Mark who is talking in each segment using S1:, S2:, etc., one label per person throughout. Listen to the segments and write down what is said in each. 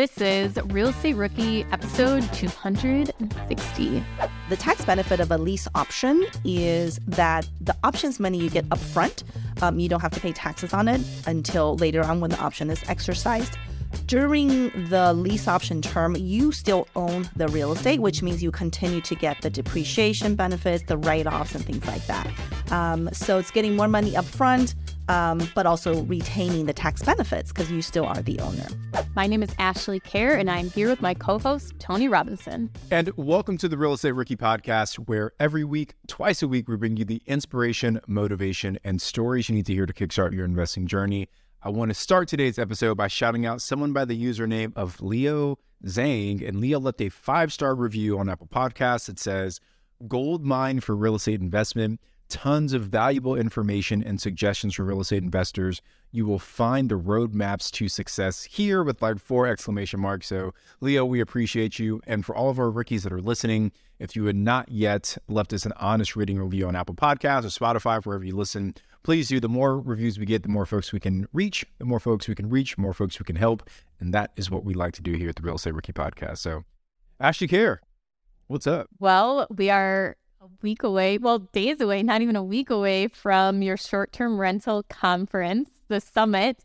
S1: This is Real Estate Rookie episode 260.
S2: The tax benefit of a lease option is that the options money you get upfront, um, you don't have to pay taxes on it until later on when the option is exercised. During the lease option term, you still own the real estate, which means you continue to get the depreciation benefits, the write offs, and things like that. Um, so it's getting more money upfront um, but also retaining the tax benefits because you still are the owner.
S1: My name is Ashley Kerr, and I'm here with my co host, Tony Robinson.
S3: And welcome to the Real Estate Rookie Podcast, where every week, twice a week, we bring you the inspiration, motivation, and stories you need to hear to kickstart your investing journey. I want to start today's episode by shouting out someone by the username of Leo Zhang. And Leo left a five star review on Apple Podcasts. It says, Gold mine for real estate investment tons of valuable information and suggestions for real estate investors. You will find the roadmaps to success here with like four exclamation marks. So, Leo, we appreciate you. And for all of our rookies that are listening, if you had not yet left us an honest rating review on Apple Podcasts or Spotify, wherever you listen, please do. The more reviews we get, the more folks we can reach. The more folks we can reach, more folks we can help. And that is what we like to do here at the Real Estate Rookie Podcast. So, Ashley Kerr, what's up?
S1: Well, we are a week away, well, days away, not even a week away from your short term rental conference, the summit.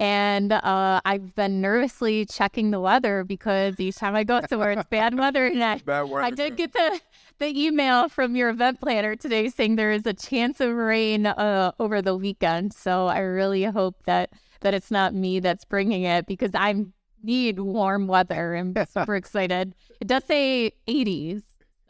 S1: And uh, I've been nervously checking the weather because each time I go somewhere, it's bad weather. And I,
S3: bad weather.
S1: I did get the, the email from your event planner today saying there is a chance of rain uh, over the weekend. So I really hope that that it's not me that's bringing it because I need warm weather. I'm super excited. It does say 80s.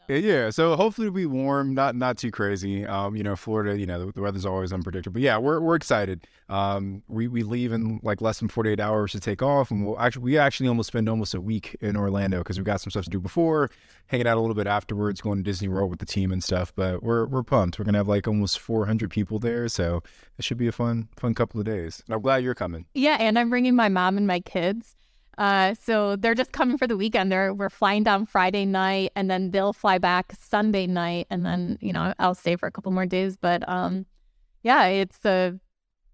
S3: Yeah, so hopefully it'll be warm, not not too crazy. Um, you know, Florida, you know, the, the weather's always unpredictable. But yeah, we're we're excited. Um, we we leave in like less than forty eight hours to take off, and we'll actually we actually almost spend almost a week in Orlando because we got some stuff to do before, hanging out a little bit afterwards, going to Disney World with the team and stuff. But we're we're pumped. We're gonna have like almost four hundred people there, so it should be a fun fun couple of days. And I'm glad you're coming.
S1: Yeah, and I'm bringing my mom and my kids. Uh, so they're just coming for the weekend. They're we're flying down Friday night, and then they'll fly back Sunday night, and then you know I'll stay for a couple more days. But um, yeah, it's a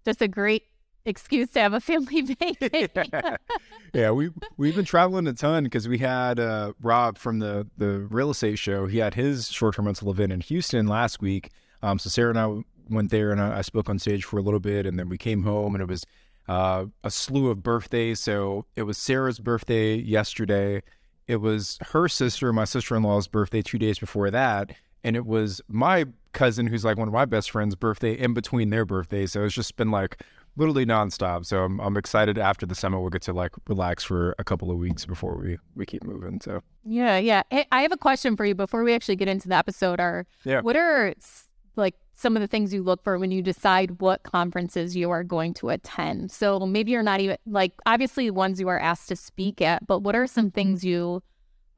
S1: just a great excuse to have a family vacation.
S3: yeah. yeah, we we've been traveling a ton because we had uh, Rob from the the real estate show. He had his short term rental event in Houston last week. Um, so Sarah and I went there, and I, I spoke on stage for a little bit, and then we came home, and it was uh, a slew of birthdays. So it was Sarah's birthday yesterday. It was her sister, my sister in law's birthday two days before that. And it was my cousin, who's like one of my best friends' birthday in between their birthdays. So it's just been like literally nonstop. So I'm, I'm excited after the summer we'll get to like relax for a couple of weeks before we, we keep moving. So
S1: yeah, yeah. Hey, I have a question for you before we actually get into the episode. Are
S3: yeah.
S1: what are like some of the things you look for when you decide what conferences you are going to attend. So maybe you're not even like obviously the ones you are asked to speak at, but what are some things you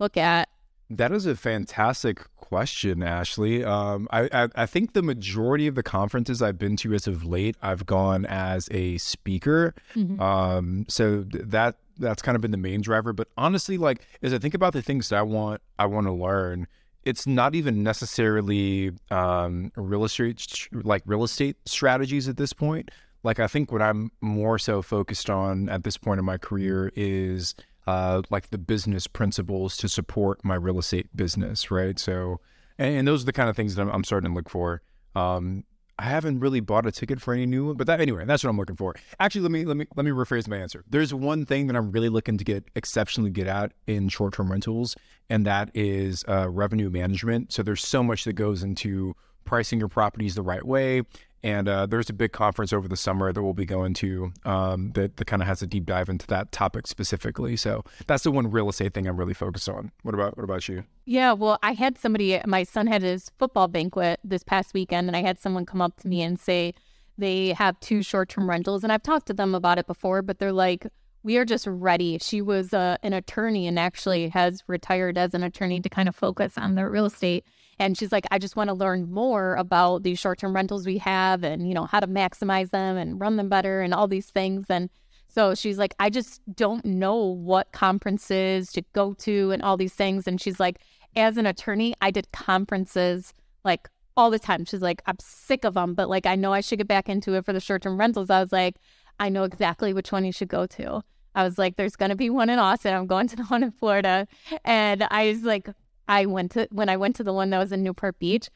S1: look at?
S3: That is a fantastic question, Ashley. Um, I, I, I think the majority of the conferences I've been to as of late, I've gone as a speaker. Mm-hmm. Um, so that that's kind of been the main driver. But honestly, like as I think about the things that I want, I want to learn it's not even necessarily um, real estate like real estate strategies at this point. Like I think what I'm more so focused on at this point in my career is uh, like the business principles to support my real estate business, right? So, and, and those are the kind of things that I'm, I'm starting to look for. Um, I haven't really bought a ticket for any new one, but that anyway, that's what I'm looking for. Actually, let me let me let me rephrase my answer. There's one thing that I'm really looking to get exceptionally good at in short-term rentals, and that is uh, revenue management. So there's so much that goes into pricing your properties the right way and uh, there's a big conference over the summer that we'll be going to um, that, that kind of has a deep dive into that topic specifically. So that's the one real estate thing I'm really focused on. What about what about you?
S1: Yeah, well, I had somebody. My son had his football banquet this past weekend, and I had someone come up to me and say they have two short-term rentals, and I've talked to them about it before, but they're like, we are just ready. She was uh, an attorney and actually has retired as an attorney to kind of focus on the real estate. And she's like, I just want to learn more about these short term rentals we have and, you know, how to maximize them and run them better and all these things. And so she's like, I just don't know what conferences to go to and all these things. And she's like, as an attorney, I did conferences like all the time. She's like, I'm sick of them, but like, I know I should get back into it for the short term rentals. I was like, I know exactly which one you should go to. I was like, there's going to be one in Austin. I'm going to the one in Florida. And I was like, I went to, when I went to the one that was in Newport Beach,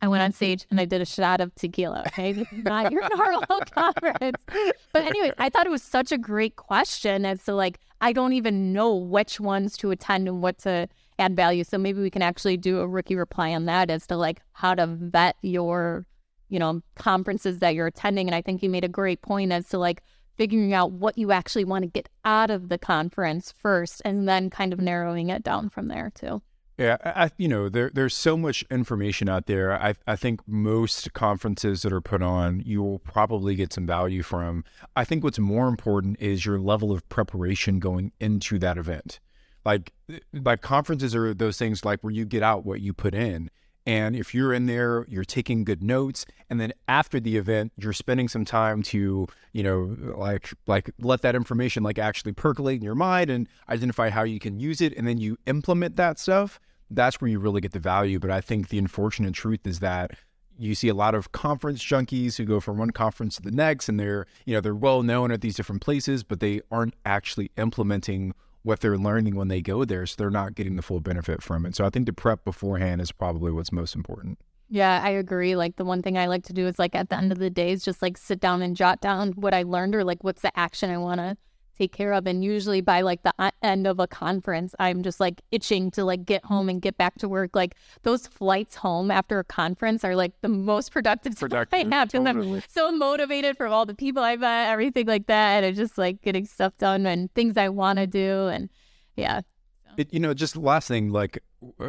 S1: I went on mm-hmm. stage and I did a shot of tequila. Okay. This is not your normal conference. But anyway, I thought it was such a great question as to like, I don't even know which ones to attend and what to add value. So maybe we can actually do a rookie reply on that as to like how to vet your, you know, conferences that you're attending. And I think you made a great point as to like, figuring out what you actually want to get out of the conference first and then kind of narrowing it down from there too.
S3: Yeah, I, you know, there there's so much information out there. I I think most conferences that are put on, you will probably get some value from. I think what's more important is your level of preparation going into that event. Like like conferences are those things like where you get out what you put in. And if you're in there, you're taking good notes, and then after the event, you're spending some time to, you know, like like let that information like actually percolate in your mind and identify how you can use it, and then you implement that stuff. That's where you really get the value. But I think the unfortunate truth is that you see a lot of conference junkies who go from one conference to the next, and they're you know they're well known at these different places, but they aren't actually implementing what they're learning when they go there. So they're not getting the full benefit from it. So I think the prep beforehand is probably what's most important.
S1: Yeah, I agree. Like the one thing I like to do is like at the end of the day is just like sit down and jot down what I learned or like what's the action I want to take care of. And usually by like the end of a conference, I'm just like itching to like get home and get back to work. Like those flights home after a conference are like the most productive, productive I have. Totally. I'm so motivated from all the people I met, everything like that. And just like getting stuff done and things I want to do. And yeah.
S3: It, you know, just last thing, like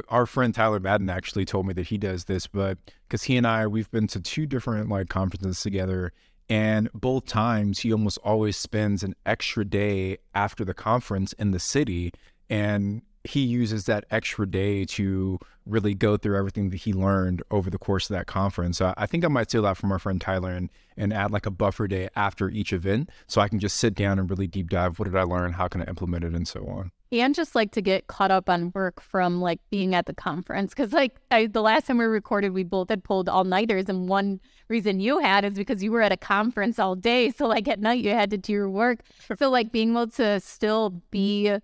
S3: our friend Tyler Madden actually told me that he does this, but because he and I, we've been to two different like conferences together, and both times, he almost always spends an extra day after the conference in the city. And he uses that extra day to really go through everything that he learned over the course of that conference. So I think I might steal that from our friend Tyler and, and add like a buffer day after each event so I can just sit down and really deep dive. What did I learn? How can I implement it? And so on
S1: and just like to get caught up on work from like being at the conference because like I, the last time we recorded we both had pulled all-nighters and one reason you had is because you were at a conference all day so like at night you had to do your work so like being able to still be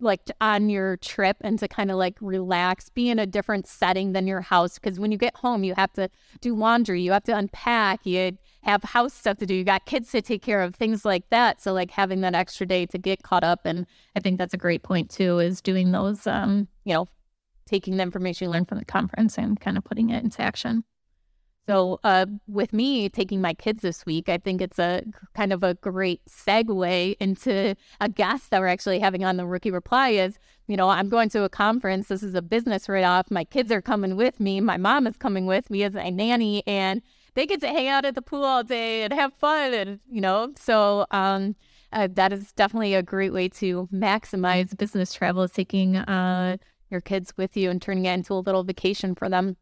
S1: like on your trip and to kind of like relax, be in a different setting than your house. Because when you get home, you have to do laundry, you have to unpack, you have house stuff to do, you got kids to take care of, things like that. So like having that extra day to get caught up, and I think that's a great point too, is doing those, um, you know, taking the information you learned from the conference and kind of putting it into action. So, uh, with me taking my kids this week, I think it's a kind of a great segue into a guest that we're actually having on the Rookie Reply. Is you know I'm going to a conference. This is a business write off. My kids are coming with me. My mom is coming with me as a nanny, and they get to hang out at the pool all day and have fun. And you know, so um, uh, that is definitely a great way to maximize business travel. Is taking uh, your kids with you and turning it into a little vacation for them.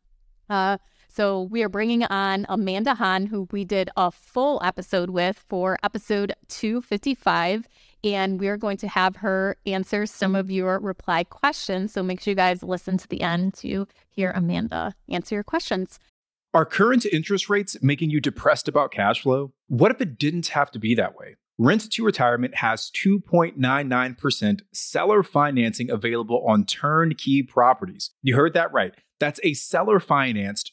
S1: Uh, so we are bringing on Amanda Han, who we did a full episode with for episode 255. And we're going to have her answer some of your reply questions. So make sure you guys listen to the end to hear Amanda answer your questions.
S4: Are current interest rates making you depressed about cash flow? What if it didn't have to be that way? Rent to Retirement has 2.99% seller financing available on turnkey properties. You heard that right. That's a seller financed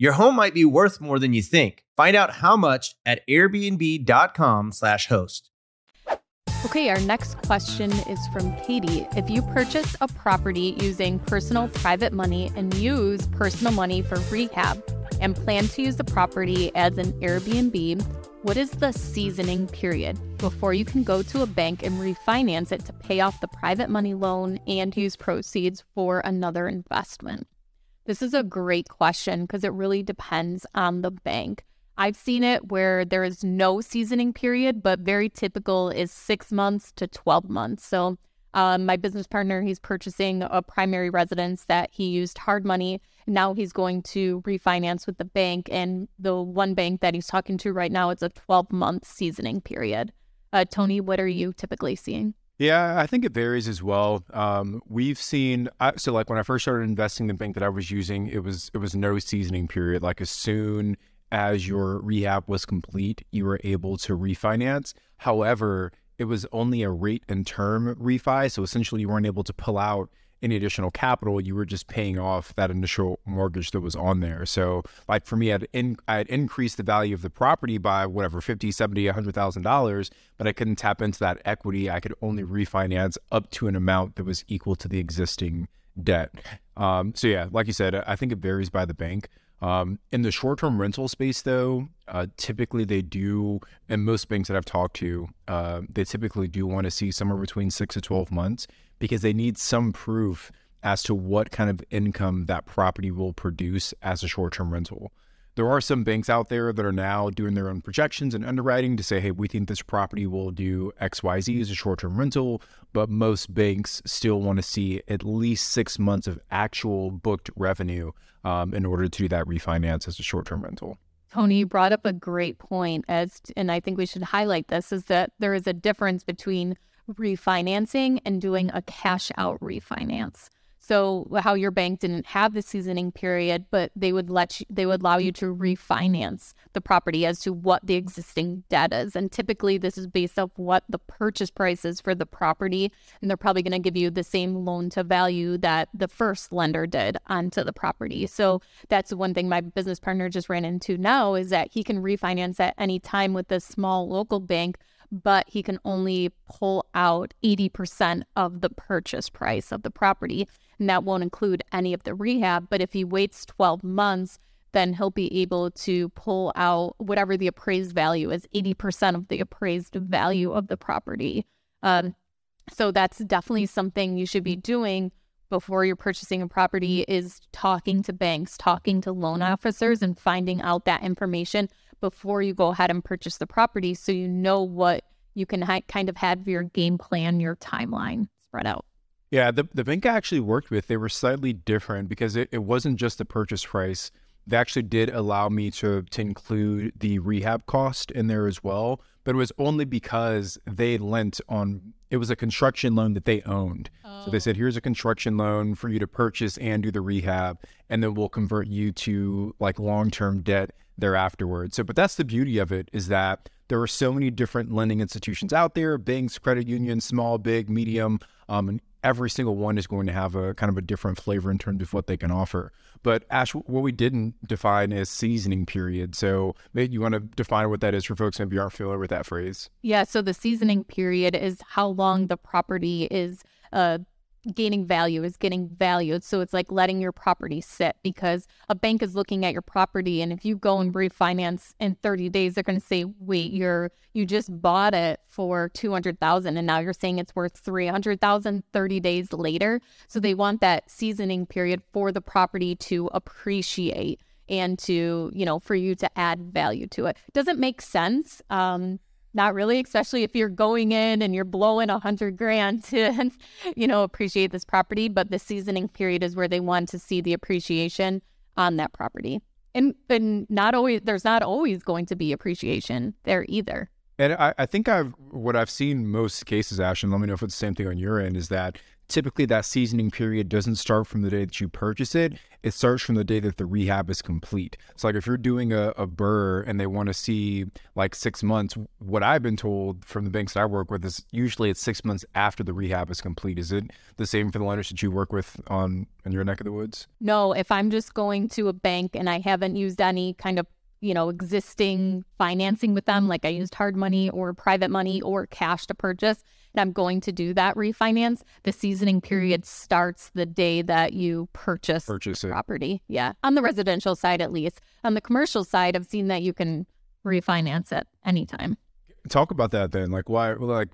S5: Your home might be worth more than you think. Find out how much at airbnb.com/host.
S1: Okay, our next question is from Katie. If you purchase a property using personal private money and use personal money for rehab and plan to use the property as an Airbnb, what is the seasoning period before you can go to a bank and refinance it to pay off the private money loan and use proceeds for another investment? This is a great question because it really depends on the bank. I've seen it where there is no seasoning period, but very typical is six months to 12 months. So, um, my business partner, he's purchasing a primary residence that he used hard money. Now he's going to refinance with the bank. And the one bank that he's talking to right now, it's a 12 month seasoning period. Uh, Tony, what are you typically seeing?
S3: Yeah, I think it varies as well. Um, we've seen so like when I first started investing, the bank that I was using, it was it was no seasoning period. Like as soon as your rehab was complete, you were able to refinance. However, it was only a rate and term refi. So essentially, you weren't able to pull out any additional capital. You were just paying off that initial mortgage that was on there. So, like for me, I'd, in, I'd increased the value of the property by whatever, 50, 70, $100,000, but I couldn't tap into that equity. I could only refinance up to an amount that was equal to the existing debt. Um, so, yeah, like you said, I think it varies by the bank. Um, in the short term rental space, though, uh, typically they do, and most banks that I've talked to, uh, they typically do want to see somewhere between six to 12 months because they need some proof as to what kind of income that property will produce as a short term rental. There are some banks out there that are now doing their own projections and underwriting to say, hey, we think this property will do XYZ as a short term rental, but most banks still want to see at least six months of actual booked revenue um, in order to do that refinance as a short term rental.
S1: Tony, you brought up a great point as and I think we should highlight this is that there is a difference between refinancing and doing a cash out refinance. So how your bank didn't have the seasoning period, but they would let you, they would allow you to mm-hmm. refinance the property as to what the existing debt is. And typically this is based off what the purchase price is for the property. And they're probably going to give you the same loan to value that the first lender did onto the property. So mm-hmm. that's one thing my business partner just ran into now is that he can refinance at any time with this small local bank but he can only pull out 80% of the purchase price of the property. And that won't include any of the rehab. But if he waits 12 months, then he'll be able to pull out whatever the appraised value is 80% of the appraised value of the property. Um, so that's definitely something you should be doing before you're purchasing a property mm-hmm. is talking to banks, talking to loan mm-hmm. officers, and finding out that information before you go ahead and purchase the property so you know what you can ha- kind of have your game plan, your timeline spread out.
S3: Yeah, the, the bank I actually worked with, they were slightly different because it, it wasn't just the purchase price. They actually did allow me to, to include the rehab cost in there as well, but it was only because they lent on it was a construction loan that they owned. Oh. So they said, here's a construction loan for you to purchase and do the rehab, and then we'll convert you to like long term debt there afterwards. So, but that's the beauty of it is that there are so many different lending institutions out there banks, credit unions, small, big, medium. Um, and every single one is going to have a kind of a different flavor in terms of what they can offer. But Ash, what we didn't define is seasoning period. So maybe you want to define what that is for folks maybe aren't familiar with that phrase.
S1: Yeah. So the seasoning period is how long the property is uh, gaining value is getting valued. So it's like letting your property sit because a bank is looking at your property and if you go and refinance in 30 days they're going to say, "Wait, you're you just bought it for 200,000 and now you're saying it's worth 300,000 30 days later." So they want that seasoning period for the property to appreciate and to, you know, for you to add value to it. Doesn't make sense. Um not really, especially if you're going in and you're blowing a hundred grand to, you know, appreciate this property. But the seasoning period is where they want to see the appreciation on that property. And and not always there's not always going to be appreciation there either.
S3: And I, I think I've what I've seen most cases, Ash, and let me know if it's the same thing on your end, is that typically that seasoning period doesn't start from the day that you purchase it. It starts from the day that the rehab is complete. So like if you're doing a, a BRRRR and they want to see like six months, what I've been told from the banks that I work with is usually it's six months after the rehab is complete. Is it the same for the lenders that you work with on in your neck of the woods?
S1: No, if I'm just going to a bank and I haven't used any kind of you know, existing financing with them, like I used hard money or private money or cash to purchase, and I'm going to do that refinance, the seasoning mm-hmm. period starts the day that you purchase,
S3: purchase
S1: the
S3: it.
S1: property. Yeah. On the residential side, at least. On the commercial side, I've seen that you can refinance it anytime.
S3: Talk about that then. Like, why, like,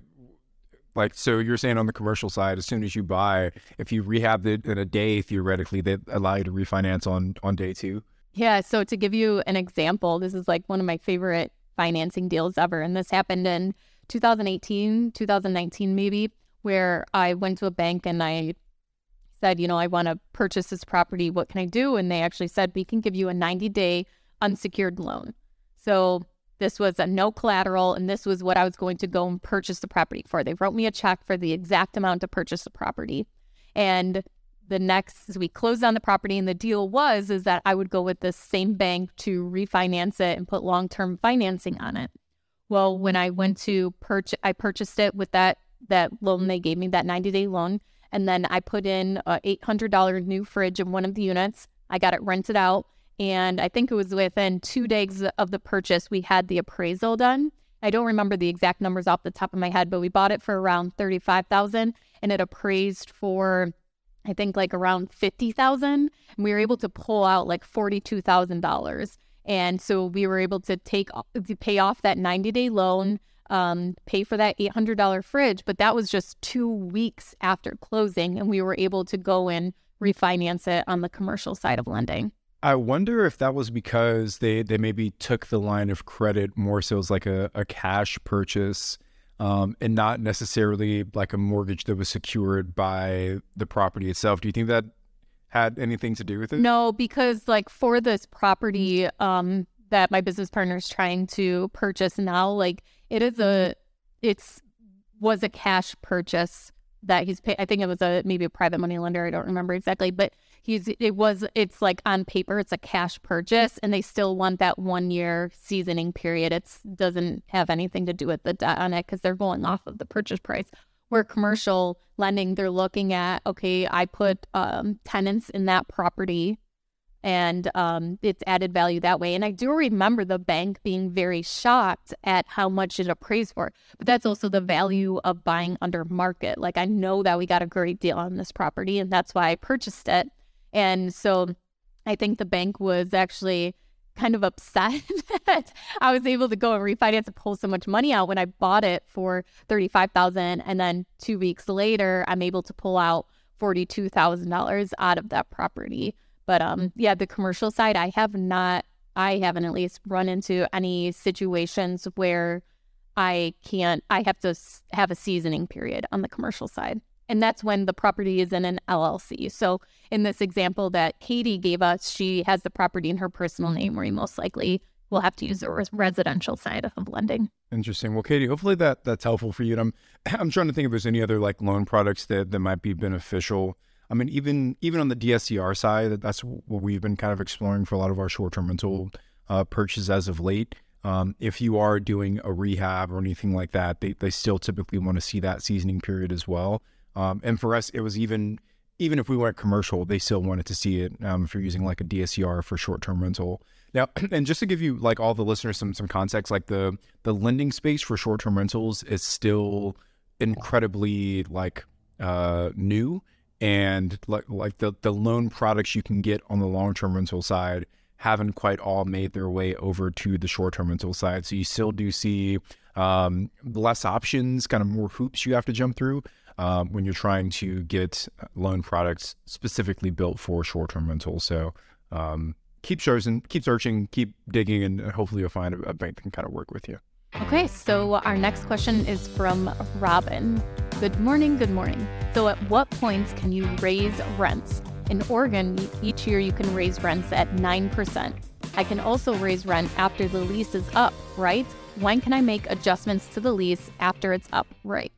S3: like so you're saying on the commercial side as soon as you buy if you rehab it in a day theoretically they allow you to refinance on on day two
S1: yeah so to give you an example this is like one of my favorite financing deals ever and this happened in 2018, 2019, maybe, where I went to a bank and I said, you know, I want to purchase this property. What can I do? And they actually said, we can give you a 90 day unsecured loan. So this was a no collateral, and this was what I was going to go and purchase the property for. They wrote me a check for the exact amount to purchase the property. And the next we closed on the property and the deal was is that I would go with the same bank to refinance it and put long-term financing on it. Well, when I went to purchase, I purchased it with that that loan they gave me, that 90 day loan, and then I put in a $800 new fridge in one of the units. I got it rented out, and I think it was within two days of the purchase we had the appraisal done. I don't remember the exact numbers off the top of my head, but we bought it for around 35,000 and it appraised for I think like around 50,000 and we were able to pull out like $42,000 and so we were able to take to pay off that 90 day loan, um, pay for that $800 fridge, but that was just two weeks after closing, and we were able to go and refinance it on the commercial side of lending.
S3: I wonder if that was because they, they maybe took the line of credit more so as like a, a cash purchase um, and not necessarily like a mortgage that was secured by the property itself. Do you think that had anything to do with it?
S1: No, because like for this property um that my business partner is trying to purchase now, like it is a it's was a cash purchase that he's paid. I think it was a maybe a private money lender. I don't remember exactly, but he's it was it's like on paper it's a cash purchase, and they still want that one year seasoning period. It's doesn't have anything to do with the debt on it because they're going off of the purchase price where commercial lending they're looking at okay i put um, tenants in that property and um, it's added value that way. And i do remember the bank being very shocked at how much it appraised for. But that's also the value of buying under market. Like i know that we got a great deal on this property and that's why i purchased it. And so i think the bank was actually kind of upset that I was able to go and refinance and pull so much money out when I bought it for thirty-five thousand, and then two weeks later, I'm able to pull out forty-two thousand dollars out of that property. But um, yeah, the commercial side, I have not, I haven't at least run into any situations where I can't, I have to have a seasoning period on the commercial side. And that's when the property is in an LLC. So in this example that Katie gave us, she has the property in her personal name where you most likely will have to use the residential side of lending.
S3: Interesting. Well, Katie, hopefully that that's helpful for you. And I'm I'm trying to think if there's any other like loan products that that might be beneficial. I mean, even even on the DSCR side, that's what we've been kind of exploring for a lot of our short-term rental uh, purchases as of late. Um, if you are doing a rehab or anything like that, they, they still typically want to see that seasoning period as well. Um, and for us, it was even even if we went commercial, they still wanted to see it um, if you're using like a DSCR for short term rental. Now, and just to give you like all the listeners some some context, like the the lending space for short term rentals is still incredibly like uh, new, and like like the the loan products you can get on the long term rental side haven't quite all made their way over to the short term rental side. So you still do see um, less options, kind of more hoops you have to jump through um, when you're trying to get loan products specifically built for short term rentals. So um, keep searching, keep searching, keep digging, and hopefully you'll find a, bank that can kind of work with you.
S1: Okay, so our next question is from Robin. Good morning, good morning. So, at what points can you raise rents? In Oregon, each year you can raise rents at 9%. I can also raise rent after the lease is up, right? When can I make adjustments to the lease after it's up, right?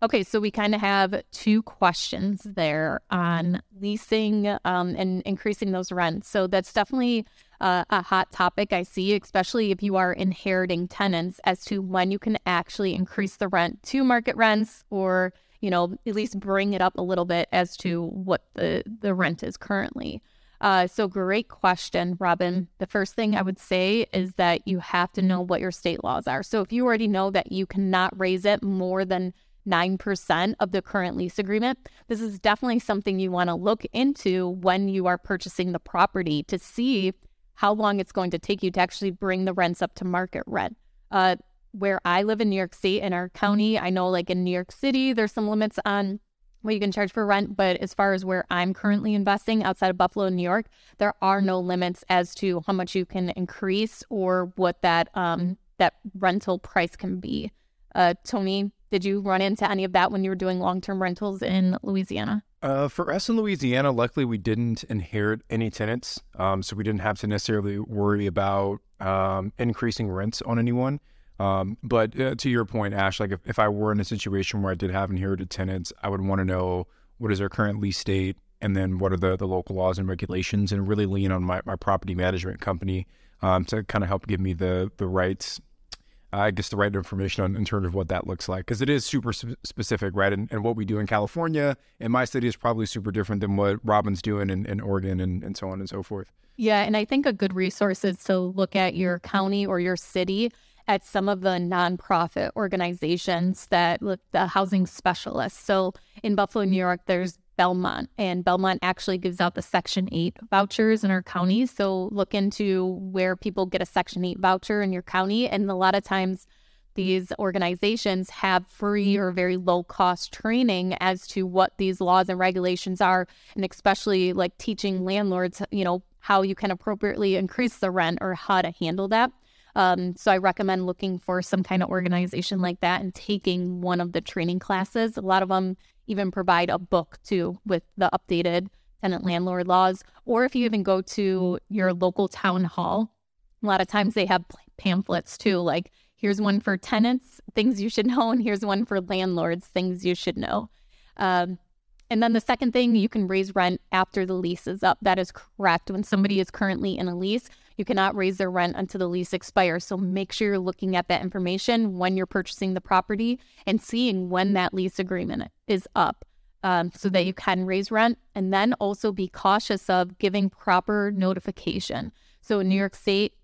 S1: Okay, so we kind of have two questions there on leasing um, and increasing those rents. So that's definitely uh, a hot topic I see, especially if you are inheriting tenants, as to when you can actually increase the rent to market rents or, you know, at least bring it up a little bit as to what the, the rent is currently. Uh, so great question, Robin. The first thing I would say is that you have to know what your state laws are. So if you already know that you cannot raise it more than 9% of the current lease agreement. This is definitely something you want to look into when you are purchasing the property to see how long it's going to take you to actually bring the rents up to market rent. Uh, where I live in New York State in our county, I know like in New York City, there's some limits on what you can charge for rent. But as far as where I'm currently investing outside of Buffalo, New York, there are no limits as to how much you can increase or what that um, that rental price can be. Uh, Tony, did you run into any of that when you were doing long term rentals in Louisiana?
S3: Uh, for us in Louisiana, luckily we didn't inherit any tenants, um, so we didn't have to necessarily worry about um, increasing rents on anyone. Um, but uh, to your point, Ash, like if, if I were in a situation where I did have inherited tenants, I would want to know what is their current lease date, and then what are the, the local laws and regulations, and really lean on my, my property management company um, to kind of help give me the the rights I guess the right information on in terms of what that looks like because it is super specific, right? And, and what we do in California in my city is probably super different than what Robin's doing in, in Oregon and, and so on and so forth.
S1: Yeah, and I think a good resource is to look at your county or your city at some of the nonprofit organizations that the housing specialists. So in Buffalo, New York, there's Belmont, and Belmont actually gives out the Section 8 vouchers in our county. So look into where people get a Section 8 voucher in your county. And a lot of times, these organizations have free or very low cost training as to what these laws and regulations are, and especially like teaching landlords, you know, how you can appropriately increase the rent or how to handle that. Um, so I recommend looking for some kind of organization like that and taking one of the training classes. A lot of them even provide a book too with the updated tenant landlord laws. Or if you even go to your local town hall, a lot of times they have pamphlets too, like here's one for tenants, things you should know, and here's one for landlords, things you should know. Um, and then the second thing, you can raise rent after the lease is up. That is correct. When somebody is currently in a lease, you cannot raise their rent until the lease expires. So make sure you're looking at that information when you're purchasing the property and seeing when that lease agreement is up um, so that you can raise rent. And then also be cautious of giving proper notification. So in New York State,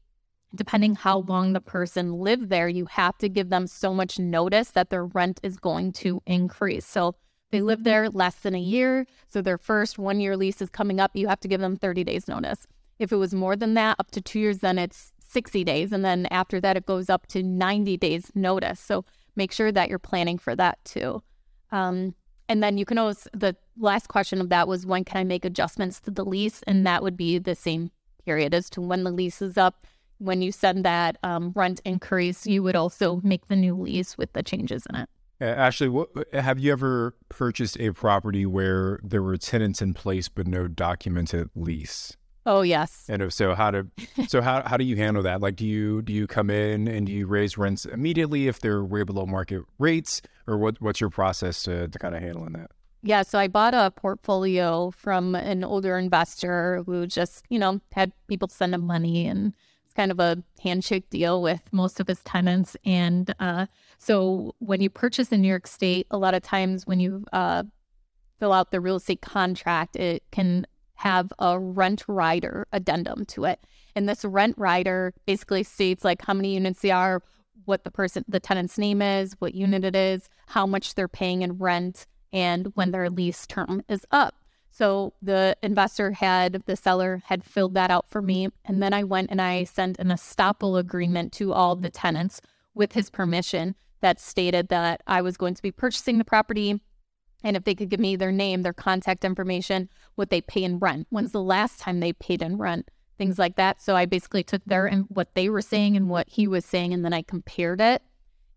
S1: depending how long the person lived there, you have to give them so much notice that their rent is going to increase. So they live mm-hmm. there less than a year. So their first one year lease is coming up. You have to give them 30 days notice. If it was more than that, up to two years, then it's 60 days. And then after that, it goes up to 90 days notice. So make sure that you're planning for that too. Um, and then you can always, the last question of that was when can I make adjustments to the lease? And that would be the same period as to when the lease is up. When you send that um, rent increase, you would also make the new lease with the changes in it.
S3: Ashley, what, have you ever purchased a property where there were tenants in place but no documented lease?
S1: Oh yes.
S3: And so, how to so how how do you handle that? Like, do you do you come in and do you raise rents immediately if they're way below market rates, or what what's your process to to kind of handling that?
S1: Yeah, so I bought a portfolio from an older investor who just you know had people send him money and it's kind of a handshake deal with most of his tenants. And uh, so when you purchase in New York State, a lot of times when you uh, fill out the real estate contract, it can have a rent rider addendum to it. And this rent rider basically states like how many units they are, what the person, the tenant's name is, what unit it is, how much they're paying in rent, and when their lease term is up. So the investor had, the seller had filled that out for me. And then I went and I sent an estoppel agreement to all the tenants with his permission that stated that I was going to be purchasing the property. And if they could give me their name, their contact information, what they pay in rent, when's the last time they paid in rent, things like that. So I basically took their and what they were saying and what he was saying, and then I compared it.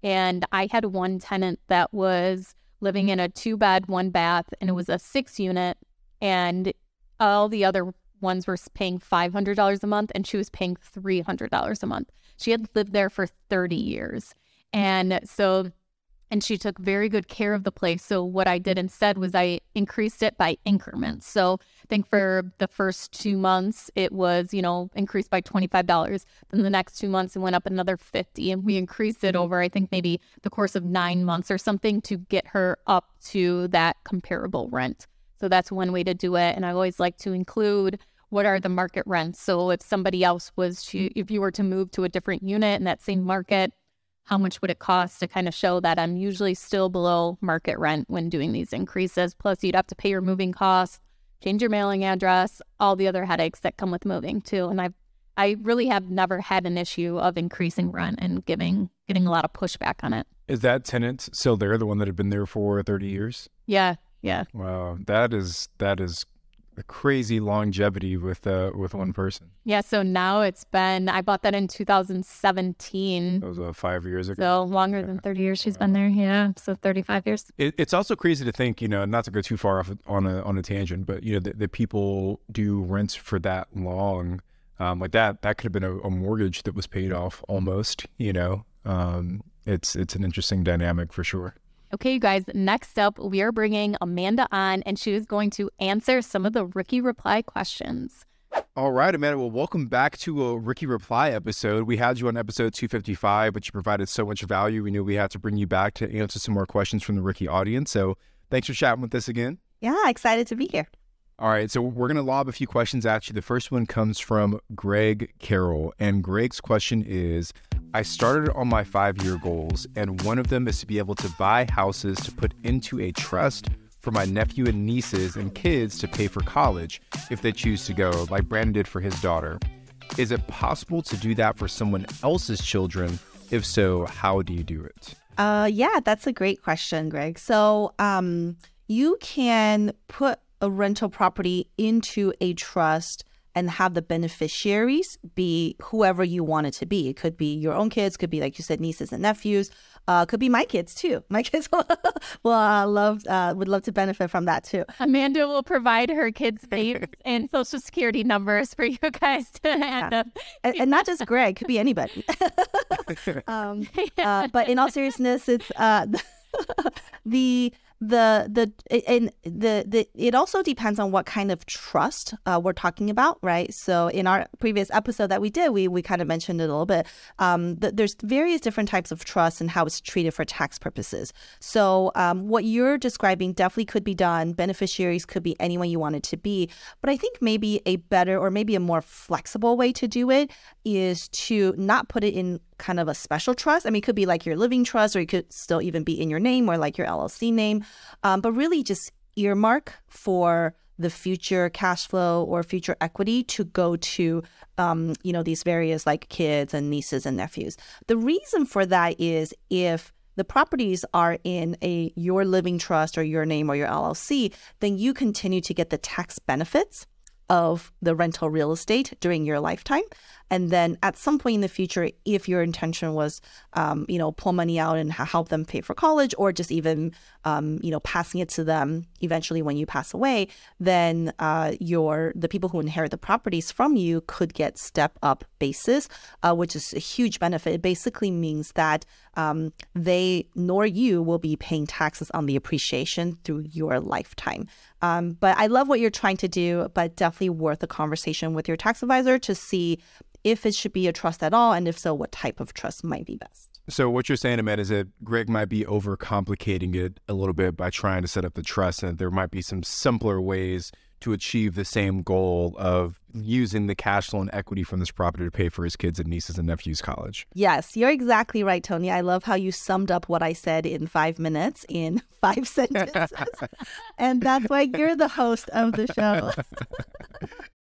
S1: And I had one tenant that was living in a two bed, one bath, and it was a six unit and all the other ones were paying $500 a month and she was paying $300 a month. She had lived there for 30 years. And so, and she took very good care of the place. So, what I did instead was I increased it by increments. So, I think for the first two months, it was, you know, increased by $25. Then the next two months, it went up another 50 And we increased it over, I think, maybe the course of nine months or something to get her up to that comparable rent. So that's one way to do it. And I always like to include what are the market rents. So if somebody else was to, if you were to move to a different unit in that same market, how much would it cost to kind of show that I'm usually still below market rent when doing these increases? Plus, you'd have to pay your moving costs, change your mailing address, all the other headaches that come with moving too. And I've I really have never had an issue of increasing rent and giving getting a lot of pushback on it.
S3: Is that tenant still there, the one that had been there for 30 years?
S1: Yeah, yeah.
S3: Wow, that is that is a crazy longevity with uh with one person.
S1: Yeah, so now it's been I bought that in 2017.
S3: That was uh, five years ago.
S1: So longer than 30 years she's been there. Yeah, so 35 years.
S3: It, it's also crazy to think, you know, not to go too far off on a on a tangent, but you know that, that people do rents for that long, um, like that. That could have been a, a mortgage that was paid off almost. You know, um, it's it's an interesting dynamic for sure.
S1: Okay, you guys, next up, we are bringing Amanda on, and she is going to answer some of the Rookie Reply questions.
S3: All right, Amanda. Well, welcome back to a Rookie Reply episode. We had you on episode 255, but you provided so much value. We knew we had to bring you back to answer some more questions from the Rookie audience. So thanks for chatting with us again.
S2: Yeah, excited to be here.
S3: All right, so we're going to lob a few questions at you. The first one comes from Greg Carroll, and Greg's question is I started on my five year goals, and one of them is to be able to buy houses to put into a trust for my nephew and nieces and kids to pay for college if they choose to go, like Brandon did for his daughter. Is it possible to do that for someone else's children? If so, how do you do it?
S2: Uh, yeah, that's a great question, Greg. So, um, you can put a rental property into a trust and have the beneficiaries be whoever you want it to be. It could be your own kids, could be like you said, nieces and nephews, uh, could be my kids too. My kids will uh, love uh, would love to benefit from that too.
S1: Amanda will provide her kids' names and social security numbers for you guys to hand yeah.
S2: and, and, not just Greg, could be anybody. um, uh, but in all seriousness, it's uh, the the the and the the it also depends on what kind of trust uh, we're talking about, right? So in our previous episode that we did, we we kind of mentioned it a little bit. Um, the, there's various different types of trust and how it's treated for tax purposes. So um, what you're describing definitely could be done. Beneficiaries could be anyone you want it to be, but I think maybe a better or maybe a more flexible way to do it is to not put it in kind of a special trust. I mean, it could be like your living trust, or it could still even be in your name or like your LLC name, um, but really just earmark for the future cash flow or future equity to go to um, you know these various like kids and nieces and nephews. The reason for that is if the properties are in a your living trust or your name or your llc then you continue to get the tax benefits of the rental real estate during your lifetime and then at some point in the future, if your intention was, um, you know, pull money out and help them pay for college, or just even, um, you know, passing it to them eventually when you pass away, then uh, your the people who inherit the properties from you could get step up basis, uh, which is a huge benefit. It basically means that um, they nor you will be paying taxes on the appreciation through your lifetime. Um, but I love what you're trying to do, but definitely worth a conversation with your tax advisor to see if it should be a trust at all, and if so, what type of trust might be best.
S6: So what you're saying, Amanda, is that Greg might be overcomplicating it a little bit by trying to set up the trust, and there might be some simpler ways to achieve the same goal of using the cash flow and equity from this property to pay for his kids and nieces and nephews' college.
S2: Yes, you're exactly right, Tony. I love how you summed up what I said in five minutes in five sentences. and that's why you're the host of the show.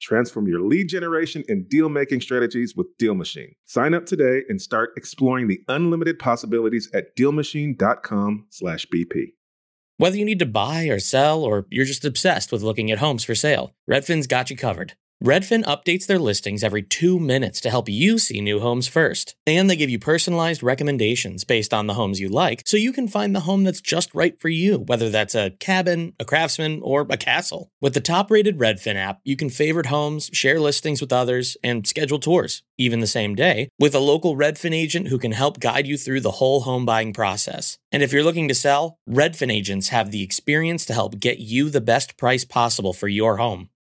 S7: Transform your lead generation and deal making strategies with Deal Machine. Sign up today and start exploring the unlimited possibilities at DealMachine.com/bp.
S8: Whether you need to buy or sell, or you're just obsessed with looking at homes for sale, Redfin's got you covered. Redfin updates their listings every two minutes to help you see new homes first. And they give you personalized recommendations based on the homes you like, so you can find the home that's just right for you, whether that's a cabin, a craftsman, or a castle. With the top rated Redfin app, you can favorite homes, share listings with others, and schedule tours, even the same day, with a local Redfin agent who can help guide you through the whole home buying process. And if you're looking to sell, Redfin agents have the experience to help get you the best price possible for your home.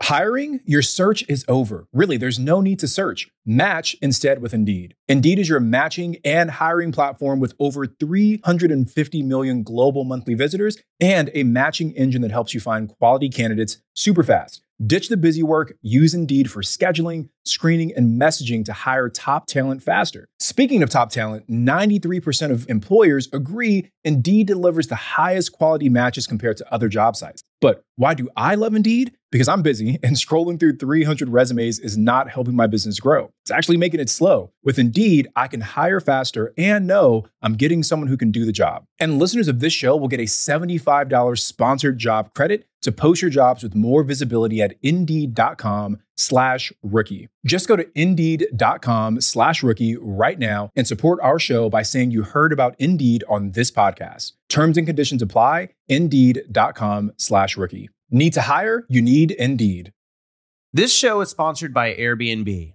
S3: Hiring? Your search is over. Really, there's no need to search. Match instead with Indeed. Indeed is your matching and hiring platform with over 350 million global monthly visitors and a matching engine that helps you find quality candidates super fast. Ditch the busy work, use Indeed for scheduling, screening, and messaging to hire top talent faster. Speaking of top talent, 93% of employers agree Indeed delivers the highest quality matches compared to other job sites. But why do I love Indeed? Because I'm busy and scrolling through 300 resumes is not helping my business grow. It's actually making it slow. With Indeed, I can hire faster and know I'm getting someone who can do the job. And listeners of this show will get a $75 sponsored job credit to post your jobs with more visibility at indeed.com slash rookie. Just go to indeed.com slash rookie right now and support our show by saying you heard about Indeed on this podcast. Terms and conditions apply. Indeed.com slash rookie. Need to hire? You need Indeed.
S5: This show is sponsored by Airbnb.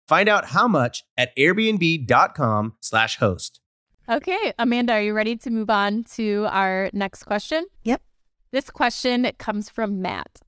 S5: Find out how much at airbnb.com/slash host.
S1: Okay, Amanda, are you ready to move on to our next question?
S2: Yep.
S1: This question comes from Matt.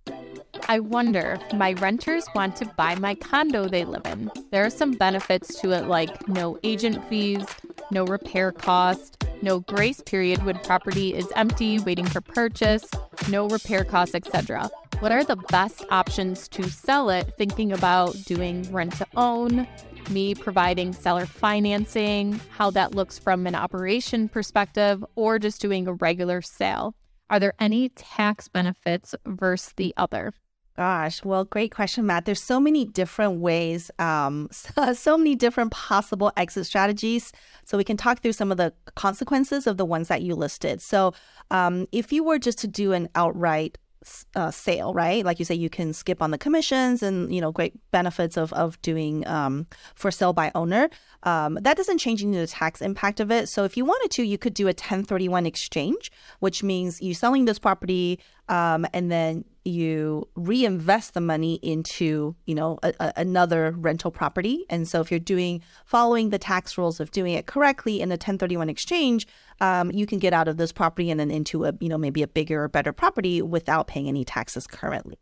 S1: I wonder if my renters want to buy my condo they live in. There are some benefits to it, like no agent fees, no repair cost, no grace period when property is empty waiting for purchase, no repair costs, etc. What are the best options to sell it? Thinking about doing rent to own, me providing seller financing, how that looks from an operation perspective, or just doing a regular sale? Are there any tax benefits versus the other?
S2: Gosh, well, great question, Matt. There's so many different ways, um, so, so many different possible exit strategies. So we can talk through some of the consequences of the ones that you listed. So um, if you were just to do an outright uh, sale, right? Like you say, you can skip on the commissions and you know great benefits of of doing um, for sale by owner. Um, that doesn't change the tax impact of it. So if you wanted to, you could do a 1031 exchange, which means you selling this property um, and then you reinvest the money into you know a, a, another rental property. And so if you're doing following the tax rules of doing it correctly in a 1031 exchange um, you can get out of this property and then into a you know maybe a bigger or better property without paying any taxes currently.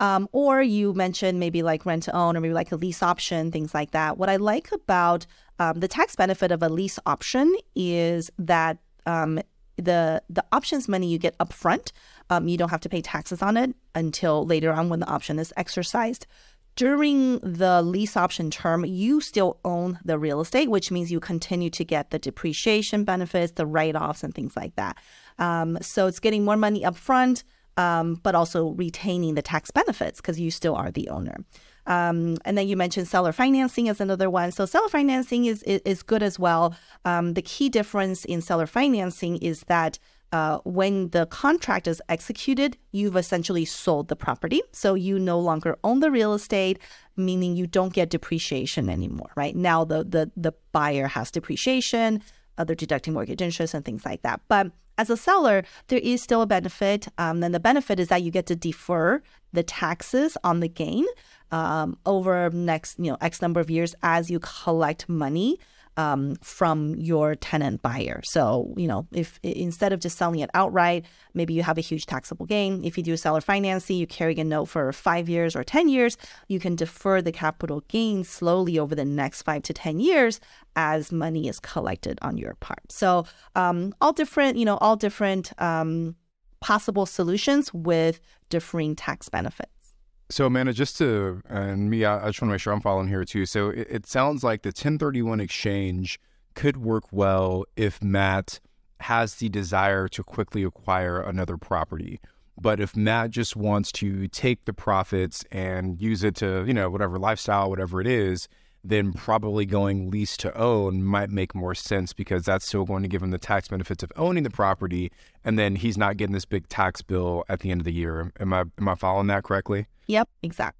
S2: Um, or you mentioned maybe like rent to own or maybe like a lease option things like that. What i like about um, the tax benefit of a lease option is that um, the the options money you get upfront um, you don't have to pay taxes on it until later on when the option is exercised. During the lease option term, you still own the real estate, which means you continue to get the depreciation benefits, the write offs, and things like that. Um, so it's getting more money upfront, um, but also retaining the tax benefits because you still are the owner. Um, and then you mentioned seller financing as another one. So seller financing is is, is good as well. Um, the key difference in seller financing is that uh, when the contract is executed, you've essentially sold the property. So you no longer own the real estate, meaning you don't get depreciation anymore, right? Now the the, the buyer has depreciation, other deducting mortgage interest and things like that. But as a seller, there is still a benefit. Um, the benefit is that you get to defer the taxes on the gain um, over next, you know, X number of years as you collect money um, from your tenant buyer. So, you know, if instead of just selling it outright, maybe you have a huge taxable gain. If you do seller financing, you carry a note for five years or 10 years, you can defer the capital gain slowly over the next five to 10 years as money is collected on your part. So, um, all different, you know, all different um, possible solutions with differing tax benefits.
S3: So, Amanda, just to, and me, I, just want to make sure I'm following here too. So, it, it sounds like the 1031 exchange could work well if Matt has the desire to quickly acquire another property. But if Matt just wants to take the profits and use it to, you know, whatever lifestyle, whatever it is, then probably going lease to own might make more sense because that's still going to give him the tax benefits of owning the property, and then he's not getting this big tax bill at the end of the year. Am I am I following that correctly?
S2: Yep, exactly.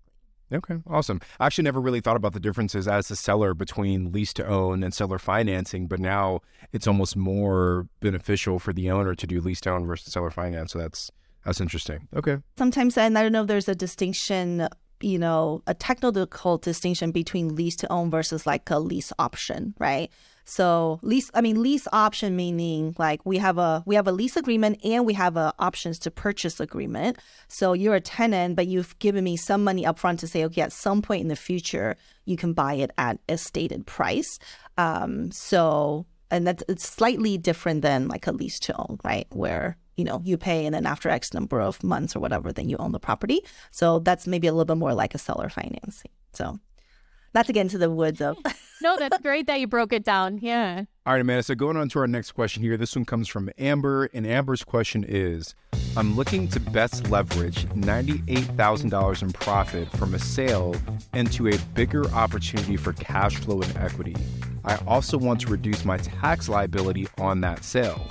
S3: Okay, awesome. I actually never really thought about the differences as a seller between lease to own and seller financing, but now it's almost more beneficial for the owner to do lease to own versus seller finance. So that's that's interesting. Okay.
S2: Sometimes, and I don't know if there's a distinction you know, a technical distinction between lease to own versus like a lease option, right? So lease, I mean, lease option meaning like we have a we have a lease agreement and we have a options to purchase agreement. So you're a tenant, but you've given me some money upfront to say, okay, at some point in the future, you can buy it at a stated price. Um, so and that's it's slightly different than like a lease to own, right? Where you know you pay and then after x number of months or whatever then you own the property so that's maybe a little bit more like a seller financing so not to get into the woods of
S1: no that's great that you broke it down. Yeah.
S3: All right amanda so going on to our next question here. This one comes from amber and amber's question is i'm looking to best leverage $98000 in profit from a sale into a bigger opportunity for cash flow and equity. I also want to reduce my tax liability on that sale.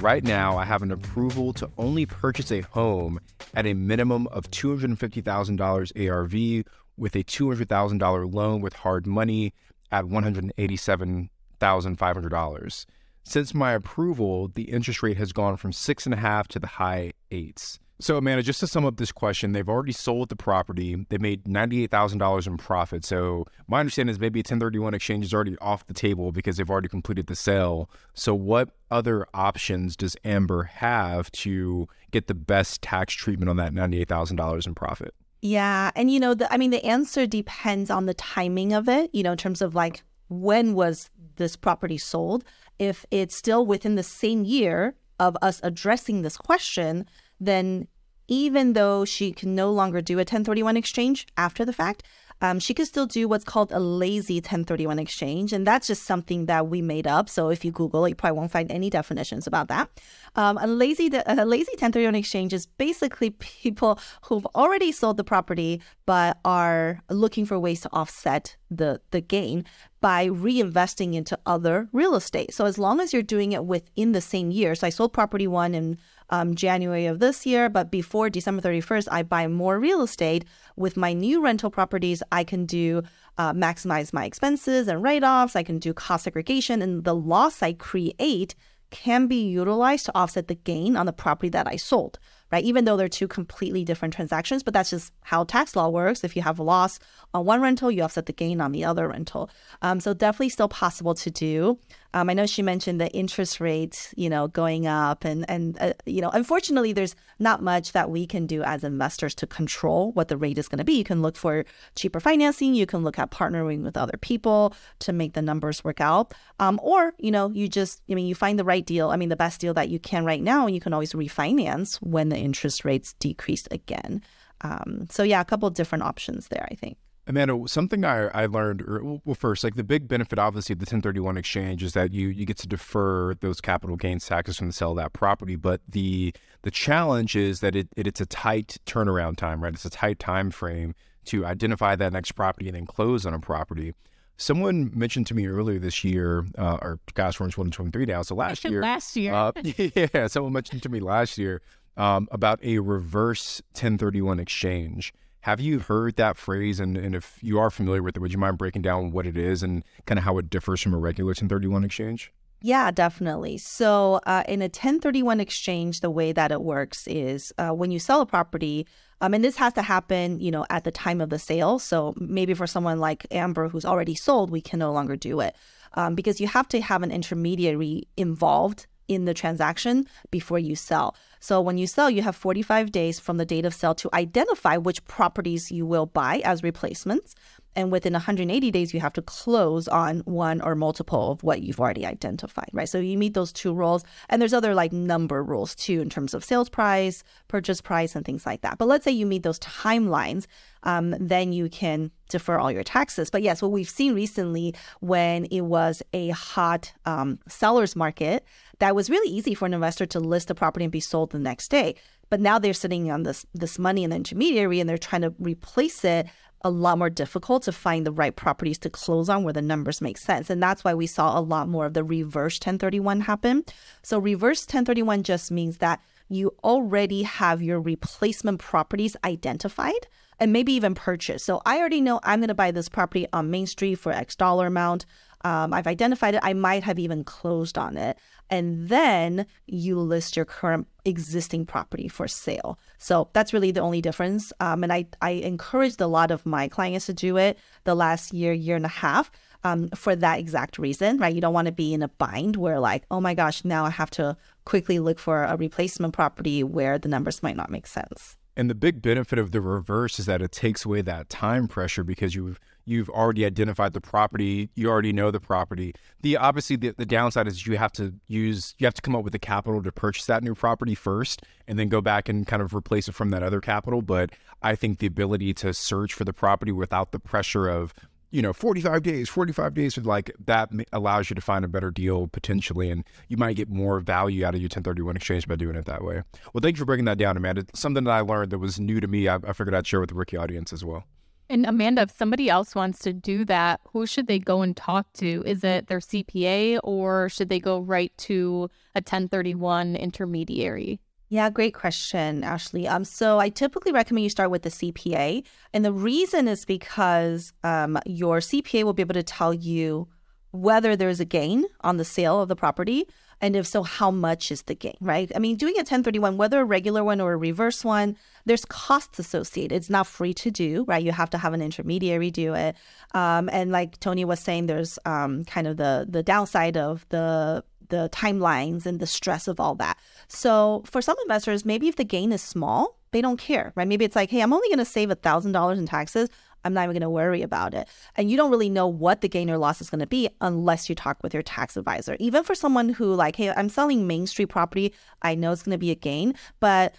S3: Right now, I have an approval to only purchase a home at a minimum of $250,000 ARV with a $200,000 loan with hard money at $187,500. Since my approval, the interest rate has gone from six and a half to the high eights. So, Amanda, just to sum up this question, they've already sold the property. They made $98,000 in profit. So, my understanding is maybe a 1031 exchange is already off the table because they've already completed the sale. So, what other options does Amber have to get the best tax treatment on that $98,000 in profit?
S2: Yeah. And, you know, the, I mean, the answer depends on the timing of it, you know, in terms of like when was this property sold. If it's still within the same year of us addressing this question, then even though she can no longer do a 1031 exchange after the fact, um, she could still do what's called a lazy 1031 exchange. And that's just something that we made up. So if you Google it, you probably won't find any definitions about that. Um, a lazy a lazy 1031 exchange is basically people who've already sold the property but are looking for ways to offset the the gain by reinvesting into other real estate. So as long as you're doing it within the same year, so I sold property one in um, January of this year, but before December 31st, I buy more real estate. With my new rental properties, I can do uh, maximize my expenses and write offs. I can do cost segregation, and the loss I create can be utilized to offset the gain on the property that I sold right? Even though they're two completely different transactions, but that's just how tax law works. If you have a loss on one rental, you offset the gain on the other rental. Um, so definitely still possible to do. Um, I know she mentioned the interest rates, you know, going up, and and uh, you know, unfortunately, there's not much that we can do as investors to control what the rate is going to be. You can look for cheaper financing. You can look at partnering with other people to make the numbers work out, um, or you know, you just, I mean, you find the right deal. I mean, the best deal that you can right now, and you can always refinance when the interest rates decrease again. Um, so yeah, a couple different options there, I think.
S3: Amanda, something I, I learned, well, first, like the big benefit, obviously, of the 1031 exchange is that you you get to defer those capital gains taxes from the sale of that property. But the the challenge is that it, it it's a tight turnaround time, right? It's a tight time frame to identify that next property and then close on a property. Someone mentioned to me earlier this year, uh, or gosh, we're in 2023 now. So last year,
S1: last year,
S3: uh, yeah, someone mentioned to me last year um, about a reverse 1031 exchange. Have you heard that phrase? And, and if you are familiar with it, would you mind breaking down what it is and kind of how it differs from a regular 1031 exchange?
S2: Yeah, definitely. So, uh, in a 1031 exchange, the way that it works is uh, when you sell a property, um, and this has to happen, you know, at the time of the sale. So maybe for someone like Amber who's already sold, we can no longer do it um, because you have to have an intermediary involved in the transaction before you sell. So when you sell, you have 45 days from the date of sale to identify which properties you will buy as replacements. And within 180 days, you have to close on one or multiple of what you've already identified, right? So you meet those two rules. And there's other like number rules too in terms of sales price, purchase price, and things like that. But let's say you meet those timelines, um, then you can defer all your taxes. But yes, what we've seen recently when it was a hot um, seller's market, that was really easy for an investor to list a property and be sold the next day. But now they're sitting on this this money in the intermediary and they're trying to replace it a lot more difficult to find the right properties to close on where the numbers make sense. And that's why we saw a lot more of the reverse 1031 happen. So, reverse 1031 just means that you already have your replacement properties identified and maybe even purchased. So, I already know I'm going to buy this property on Main Street for X dollar amount. Um, I've identified it. I might have even closed on it and then you list your current existing property for sale. So that's really the only difference. Um, and I, I encouraged a lot of my clients to do it the last year, year and a half. Um, for that exact reason, right? You don't want to be in a bind where, like, oh my gosh, now I have to quickly look for a replacement property where the numbers might not make sense.
S3: And the big benefit of the reverse is that it takes away that time pressure because you've you've already identified the property, you already know the property. The obviously the, the downside is you have to use you have to come up with the capital to purchase that new property first and then go back and kind of replace it from that other capital, but I think the ability to search for the property without the pressure of you know 45 days 45 days like that allows you to find a better deal potentially and you might get more value out of your 1031 exchange by doing it that way well thank you for breaking that down amanda something that i learned that was new to me i, I figured i'd share with the rookie audience as well
S1: and Amanda, if somebody else wants to do that, who should they go and talk to? Is it their CPA or should they go right to a 1031 intermediary?
S2: Yeah, great question, Ashley. Um, so I typically recommend you start with the CPA, and the reason is because um, your CPA will be able to tell you whether there's a gain on the sale of the property, and if so, how much is the gain, right? I mean, doing a 1031, whether a regular one or a reverse one, there's costs associated. It's not free to do, right? You have to have an intermediary do it. Um, and like Tony was saying, there's um, kind of the the downside of the the timelines and the stress of all that. So for some investors, maybe if the gain is small, they don't care, right? Maybe it's like, hey, I'm only going to save a thousand dollars in taxes. I'm not even going to worry about it. And you don't really know what the gain or loss is going to be unless you talk with your tax advisor. Even for someone who, like, hey, I'm selling Main Street property, I know it's going to be a gain, but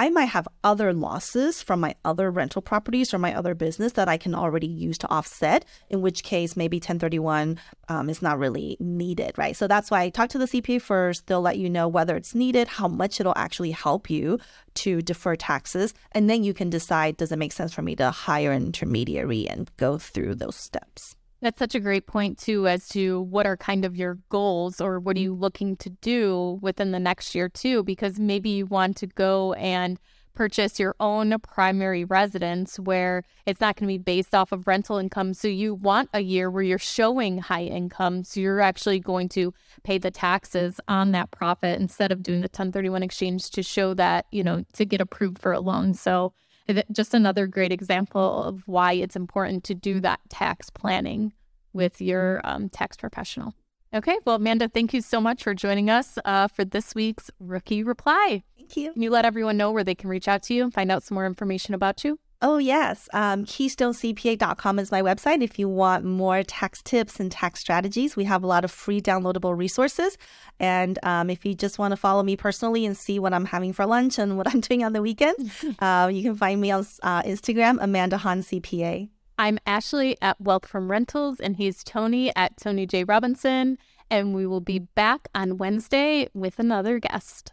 S2: I might have other losses from my other rental properties or my other business that I can already use to offset, in which case maybe 1031 um, is not really needed, right? So that's why I talk to the CPA first. They'll let you know whether it's needed, how much it'll actually help you to defer taxes, and then you can decide does it make sense for me to hire an intermediary and go through those steps.
S1: That's such a great point, too, as to what are kind of your goals or what are you mm-hmm. looking to do within the next year, too? Because maybe you want to go and purchase your own primary residence where it's not going to be based off of rental income. So you want a year where you're showing high income. So you're actually going to pay the taxes on that profit instead of doing the 1031 exchange to show that, you know, to get approved for a loan. So just another great example of why it's important to do that tax planning with your um, tax professional. Okay, well, Amanda, thank you so much for joining us uh, for this week's Rookie Reply.
S2: Thank you.
S1: Can you let everyone know where they can reach out to you and find out some more information about you?
S2: Oh, yes. Um, KeystoneCPA.com is my website. If you want more tax tips and tax strategies, we have a lot of free downloadable resources. And um, if you just want to follow me personally and see what I'm having for lunch and what I'm doing on the weekend, uh, you can find me on uh, Instagram, Amanda Han CPA.
S1: I'm Ashley at Wealth from Rentals, and he's Tony at Tony J. Robinson. And we will be back on Wednesday with another guest.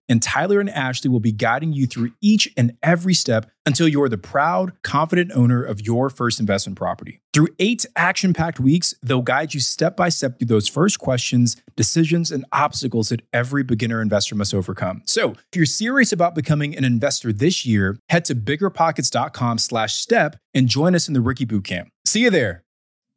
S3: and Tyler and Ashley will be guiding you through each and every step until you're the proud, confident owner of your first investment property. Through eight action packed weeks, they'll guide you step by step through those first questions, decisions, and obstacles that every beginner investor must overcome. So if you're serious about becoming an investor this year, head to biggerpockets.com slash step and join us in the Rookie Bootcamp. See you there.